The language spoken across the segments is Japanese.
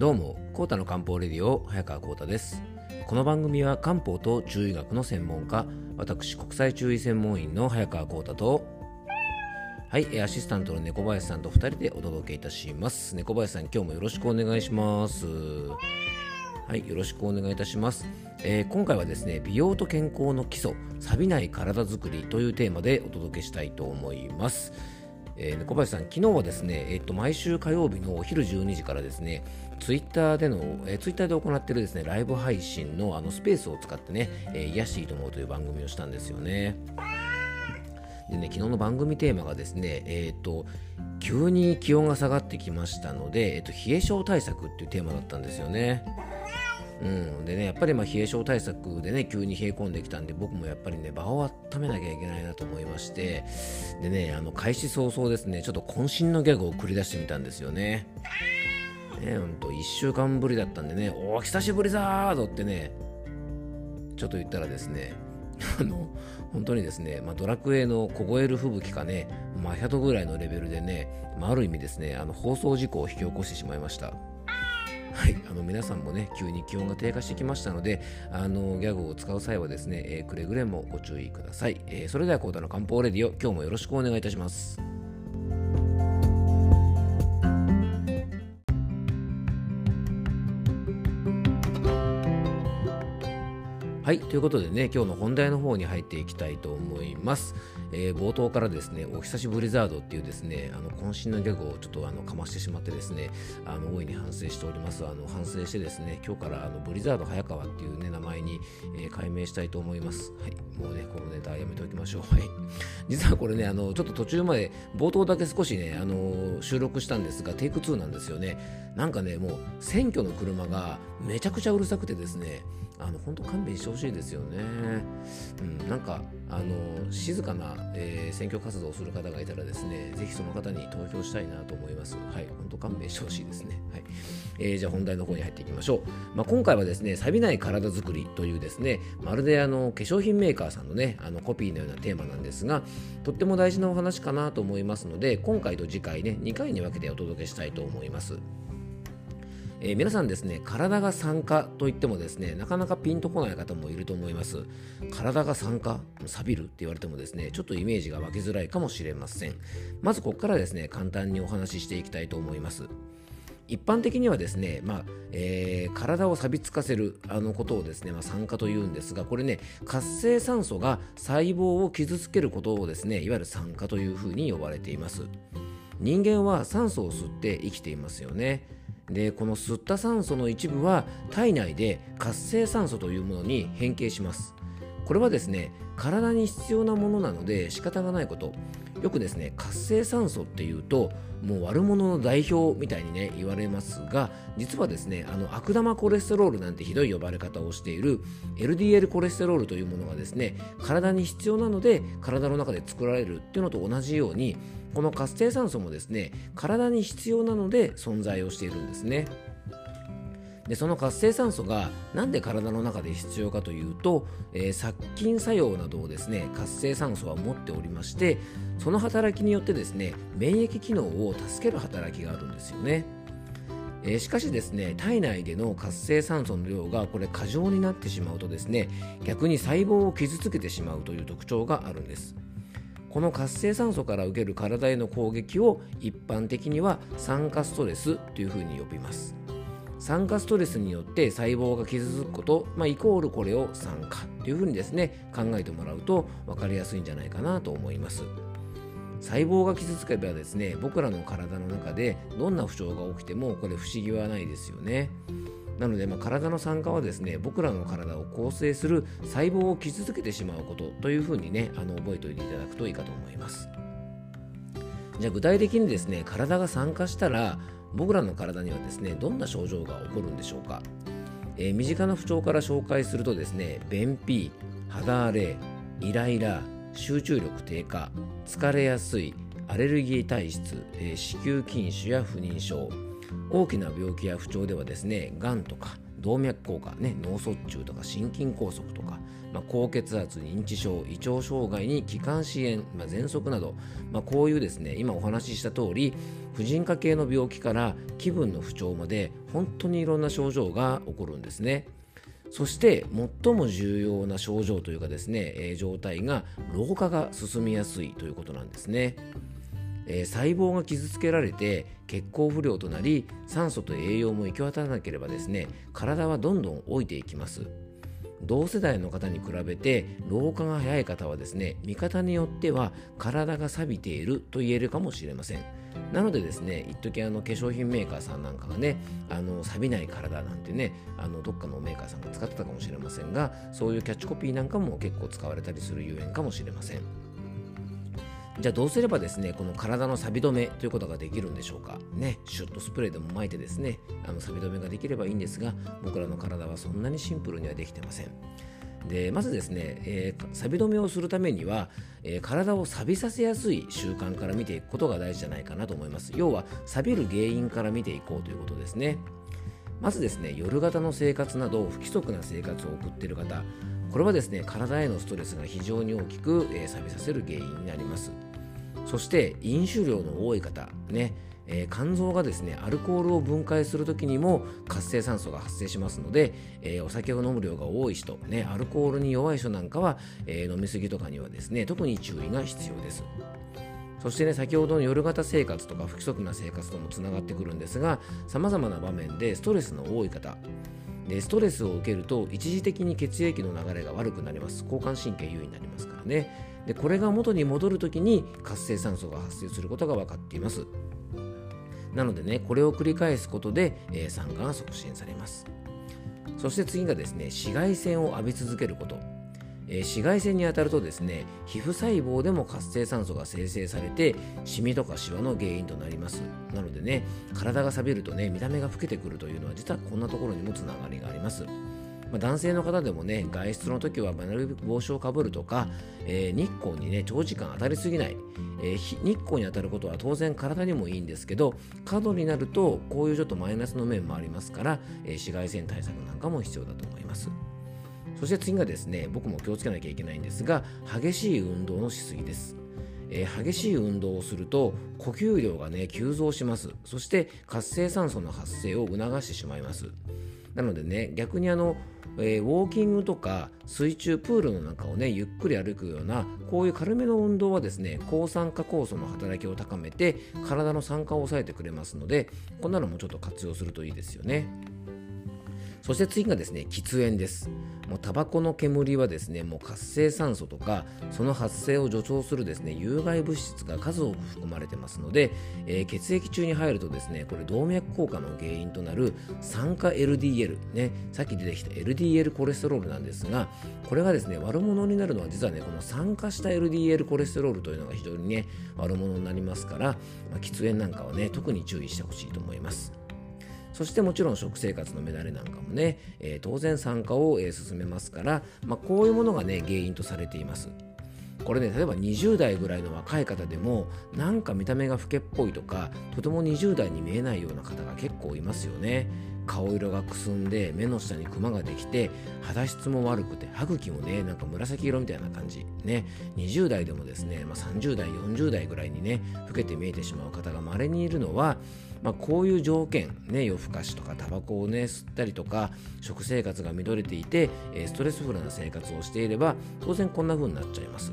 どうも、コータの漢方レディオ、早川コータです。この番組は漢方と中医学の専門家、私、国際中医専門員の早川コータと、はい、えアシスタントの猫林さんと2人でお届けいたします。猫林さん、今日もよろしくお願いします。はい、よろしくお願いいたします。えー今回はですね、美容と健康の基礎、錆びない体づくりというテーマでお届けしたいと思います。えー猫林さん、昨日はですね、えっと毎週火曜日のお昼12時からですね、ツイッターでの、えーツイッターで行っているですね、ライブ配信のあのスペースを使ってね、えー、癒やしいと思うという番組をしたんですよね。でね、昨日の番組テーマがですね、えっ、と、急に気温が下がってきましたので、えっと、冷え性対策っていうテーマだったんですよね。うん、でね、やっぱりま冷え性対策でね、急に冷え込んできたんで、僕もやっぱりね、場を温めなきゃいけないなと思いまして、でね、あの開始早々ですね、ちょっと渾身のギャグを繰り出してみたんですよね。ね、ほんと、1週間ぶりだったんでね、お、久しぶりだーぞってね、ちょっと言ったらですね、あの、本当にですね、まあ、ドラクエの凍える吹雪かね、マヒャドぐらいのレベルでね、まあ、ある意味ですね、あの放送事故を引き起こしてしまいました。はい、あの皆さんもね、急に気温が低下してきましたので、あのギャグを使う際はですね、えーくれぐれもご注意ください。えーそれでは、コータの漢方レディオ、今日もよろしくお願いいたします。はい、ということでね、今日の本題の方に入っていきたいと思います。えー冒頭からですね、お久しぶりザードっていうですね、あの渾身のギャグをちょっとあのかましてしまってですね、あの大いに反省しております。あの反省してですね、今日からあのブリザード早川っていうね、名前に、えー改名したいと思います。はい、もうね、このネタやめておきましょう。はい。実はこれね、あのちょっと途中まで冒頭だけ少しね、あの収録したんですが、テイク2なんですよね。なんかね、もう選挙の車がめちゃくちゃうるさくてですね、あの本当勘弁してほしいですよね。うん、なんかあの静かな、えー選挙活動をする方がいたらですね、ぜひその方に投票したいなと思います。はい、本当勘弁してほしいですね。はい、えーじゃあ本題の方に入っていきましょう。まあ、今回はですね、錆びない体づくりというですね、まるであの化粧品メーカーさんのね、あのコピーのようなテーマなんですが、とっても大事なお話かなと思いますので、今回と次回ね、2回に分けてお届けしたいと思います。えー皆さんですね体が酸化といってもですねなかなかピンとこない方もいると思います。体が酸化錆びるって言われてもですねちょっとイメージが湧きづらいかもしれません。まずここからですね簡単にお話ししていきたいと思います。一般的にはですね、まあえー体を錆びつかせるあのことをですね、まあ、酸化というんですがこれね活性酸素が細胞を傷つけることをですねいわゆる酸化というふうに呼ばれています。人間は酸素を吸って生きていますよね。でこの吸った酸素の一部は体内で活性酸素というものに変形します。これはですね体に必要なものなので仕方がないこと。よくですね活性酸素っていうともう悪者の代表みたいにね言われますが実はですねあの悪玉コレステロールなんてひどい呼ばれ方をしている LDL コレステロールというものがですね体に必要なので体の中で作られるっていうのと同じようにこの活性酸素もですね体に必要なので存在をしているんですね。でその活性酸素がなんで体の中で必要かというと、えー殺菌作用などをですね活性酸素は持っておりましてその働きによってですね免疫機能を助ける働きがあるんですよね。えーしかしですね体内での活性酸素の量がこれ過剰になってしまうとですね逆に細胞を傷つけてしまうという特徴があるんです。この活性酸素から受ける体への攻撃を一般的には酸化ストレスというふうに呼びます。酸化ストレスによって細胞が傷つくこと、まあ、イコールこれを酸化というふうにですね考えてもらうと分かりやすいんじゃないかなと思います。細胞が傷つけばですね僕らの体の中でどんな不調が起きてもこれ不思議はないですよね。なので、まあ、体の酸化はですね僕らの体を構成する細胞を傷つけてしまうことというふうにねあの覚えておいていただくといいかと思います。じゃあ具体的にですね体が酸化したら僕らの体にはですねどんな症状が起こるんでしょうか、えー身近な不調から紹介するとですね便秘肌荒れイライラ集中力低下疲れやすいアレルギー体質、えー子宮筋腫や不妊症大きな病気や不調ではですねがんとか動脈硬化、ね、脳卒中とか心筋梗塞とかまあ、高血圧認知症胃腸障害に気管支炎、まあ、喘息など、まあ、こういうですね今お話しした通り婦人科系の病気から気分の不調まで本当にいろんな症状が起こるんですね。そして最も重要な症状というかですね、えー、状態が老化が進みやすいということなんですね。えー、細胞が傷つけられて血行不良となり酸素と栄養も行き渡らなければですね体はどんどん老いていきます。同世代の方に比べて老化が早い方はですね見方によっては体が錆びていると言えるかもしれません。なのでですね一時あの化粧品メーカーさんなんかがねあの錆びない体なんてねあのどっかのメーカーさんが使ってたかもしれませんがそういうキャッチコピーなんかも結構使われたりするゆえんかもしれません。じゃあどうすればですねこの体の錆び止めということができるんでしょうか。ねシュッとスプレーでも巻いてですねあの錆び止めができればいいんですが僕らの体はそんなにシンプルにはできてません。でまずですね、えー、錆び止めをするためには、えー、体を錆びさせやすい習慣から見ていくことが大事じゃないかなと思います。要は錆びる原因から見ていこうということですね。まずですね夜型の生活など不規則な生活を送っている方これはですね体へのストレスが非常に大きく、えー、錆びさせる原因になります。そして飲酒量の多い方ねえー、肝臓がですねアルコールを分解する時にも活性酸素が発生しますので、えー、お酒を飲む量が多い人、ね、アルコールに弱い人なんかは、えー、飲み過ぎとかにはですね特に注意が必要です。そしてね先ほどの夜型生活とか不規則な生活ともつながってくるんですがさまざまな場面でストレスの多い方でストレスを受けると一時的に血液の流れが悪くなります。交感神経優位になりますからね。でこれが元に戻るときに活性酸素が発生することが分かっています。なのでねこれを繰り返すことで、えー、酸化が促進されます。そして次がですね紫外線を浴び続けること。え紫外線に当たるとですね皮膚細胞でも活性酸素が生成されてシミとかシワの原因となります。なのでね体が錆びるとね見た目が老けてくるというのは実はこんなところにもつながりがあります。まあ、男性の方でもね外出の時はなるべく帽子をかぶるとか、えー、日光にね長時間当たりすぎない、えー、日光に当たることは当然体にもいいんですけど過度になるとこういうちょっとマイナスの面もありますから、えー、紫外線対策なんかも必要だと思います。そして次がですね僕も気をつけなきゃいけないんですが激しい運動のしすぎです。えー、激しい運動をすると呼吸量がね急増します。そして活性酸素の発生を促してしまいます。なのでね逆にあのえー、ウォーキングとか水中プールの中をねゆっくり歩くようなこういう軽めの運動はですね抗酸化酵素の働きを高めて体の酸化を抑えてくれますのでこんなのもちょっと活用するといいですよね。そして次がですね喫煙です。もうタバコの煙はですねもう活性酸素とかその発生を助長するですね有害物質が数多く含まれてますので、えー、血液中に入るとですねこれ動脈硬化の原因となる酸化 LDL ねさっき出てきた LDL コレステロールなんですがこれがですね悪者になるのは実はねこの酸化した LDL コレステロールというのが非常にね悪者になりますから、まあ、喫煙なんかはね特に注意してほしいと思います。そしてもちろん食生活の乱れなんかもね、えー、当然酸化を、えー、進めますから、まあ、こういうものがね原因とされています。これね例えば20代ぐらいの若い方でもなんか見た目が老けっぽいとかとても20代に見えないような方が結構いますよね顔色がくすんで目の下にクマができて肌質も悪くて歯茎もねなんか紫色みたいな感じね20代でもですね、まあ、30代40代ぐらいにね老けて見えてしまう方が稀にいるのはまあ、こういう条件、ね、夜更かしとかタバコを、ね、吸ったりとか食生活が乱れていてストレスフルな生活をしていれば当然こんな風になっちゃいます。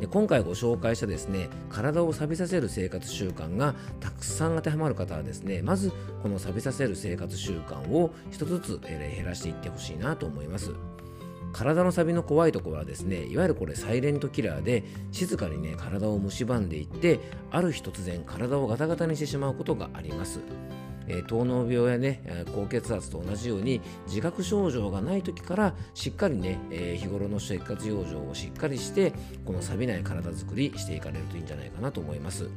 で今回ご紹介したですね体を錆びさせる生活習慣がたくさん当てはまる方はですねまずこの錆びさせる生活習慣を一つずつ減らしていってほしいなと思います。体のサビの怖いところはですねいわゆるこれサイレントキラーで静かにね体を蝕んでいってある日突然体をガタガタにしてしまうことがあります。え、糖尿病やね高血圧と同じように自覚症状がない時からしっかりね、え、日頃の生活養生をしっかりしてこの錆びない体づくりしていかれるといいんじゃないかなと思います。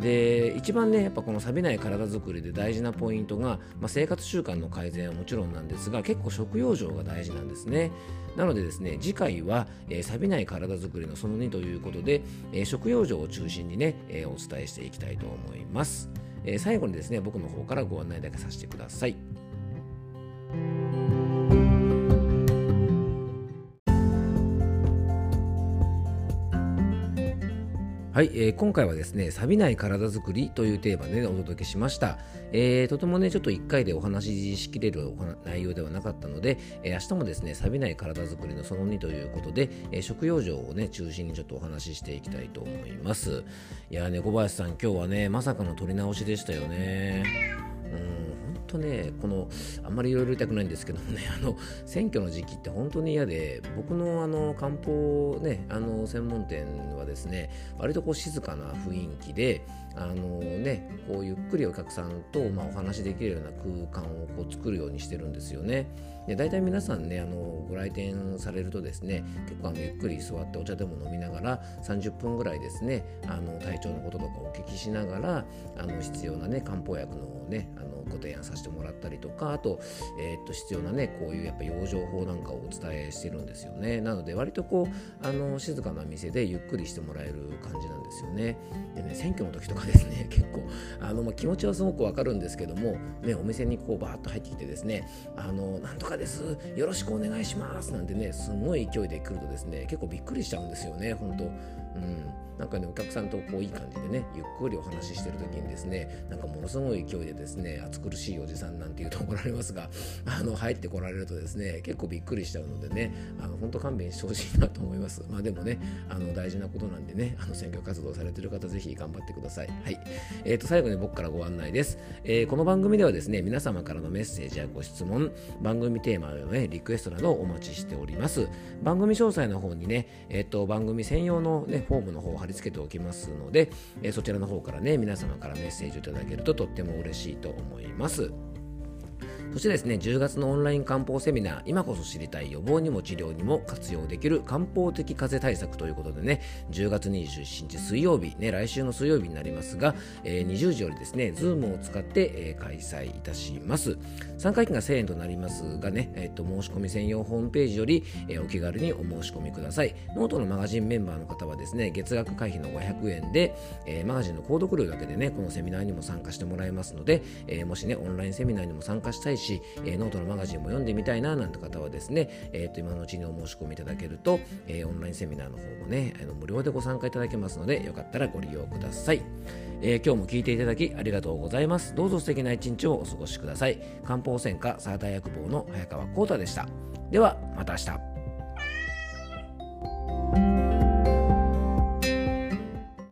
で一番ねやっぱこの錆びない体づくりで大事なポイントが、まあ、生活習慣の改善はもちろんなんですが結構食用生が大事なんですねなのでですね次回は、えー、錆びない体づくりのその2ということで、えー、食用生を中心にね、えー、お伝えしていきたいと思います、え最後にですね僕の方からご案内だけさせてください。はい、えー、今回はですね、錆びない体づくりというテーマで、ね、お届けしました。えー、とてもね、ちょっと1回でお話ししきれる内容ではなかったので、えー、明日もですね、錆びない体づくりのその2ということで、えー、食用場をね、中心にちょっとお話ししていきたいと思います。いやね、小林さん、今日はね、まさかの取り直しでしたよね。うんとね、この、あんまりいろいろ言いたくないんですけどもね、あの、選挙の時期って本当に嫌で、僕のあの、漢方ね、あの、専門店はですね、割とこう静かな雰囲気で、あのね、こうゆっくりお客さんと、まあ、お話しできるような空間をこう作るようにしてるんですよね。で大体皆さんねあのご来店されるとですね結構あのゆっくり座ってお茶でも飲みながら30分ぐらいですねあの体調のこととかお聞きしながらあの必要なね漢方薬のねあのご提案させてもらったりとかあと,、えー、っと必要なねこういうやっぱ養生法なんかをお伝えしてるんですよねなので割とこうあの静かな店でゆっくりしてもらえる感じなんですよねでね選挙の時とかですね結構。あの、まあ、気持ちはすごくわかるんですけども、ね、お店にこうバーッと入ってきてですねあのなんとかですよろしくお願いしますなんてねすごい勢いで来るとですね結構びっくりしちゃうんですよね本当。うん。なんかねお客さんとこういい感じでねゆっくりお話ししてる時にですねなんかものすごい勢いでですね暑苦しいおじさんなんていうと怒られますがあの入ってこられるとですね結構びっくりしちゃうのでねあの本当勘弁してほしいなと思います。まあでもねあの大事なことなんでねあの選挙活動されてる方ぜひ頑張ってください。はい。えー、と最後に僕からご案内です、えー、この番組ではですね皆様からのメッセージやご質問番組テーマのねリクエストなどをお待ちしております。番組詳細の方にねえっ、ー、と番組専用のねフォームの方を貼り付けておきますので、えそちらの方からね皆様からメッセージをいただけるととっても嬉しいと思います。そしてですね、10月のオンライン漢方セミナー、今こそ知りたい予防にも治療にも活用できる漢方的風邪対策ということでね、10月27日水曜日、ね、来週の水曜日になりますが、えー、20時よりですね、ズームを使って、えー、開催いたします。参加費が1000円となりますがね、えー、と申し込み専用ホームページより、えー、お気軽にお申し込みください。ノートのマガジンメンバーの方はですね、月額会費の500円で、えー、マガジンの購読料だけでね、このセミナーにも参加してもらえますので、え、もしね、オンラインセミナーにも参加したいしし、えー、ノートのマガジンも読んでみたいななんて方はですね、えー、と今のうちにお申し込みいただけると、えー、オンラインセミナーの方もねあの無料でご参加いただけますのでよかったらご利用ください、えー、今日も聞いていただきありがとうございます。どうぞ素敵な一日をお過ごしください。漢方専科サーター薬房の早川浩太でした。ではまた明日。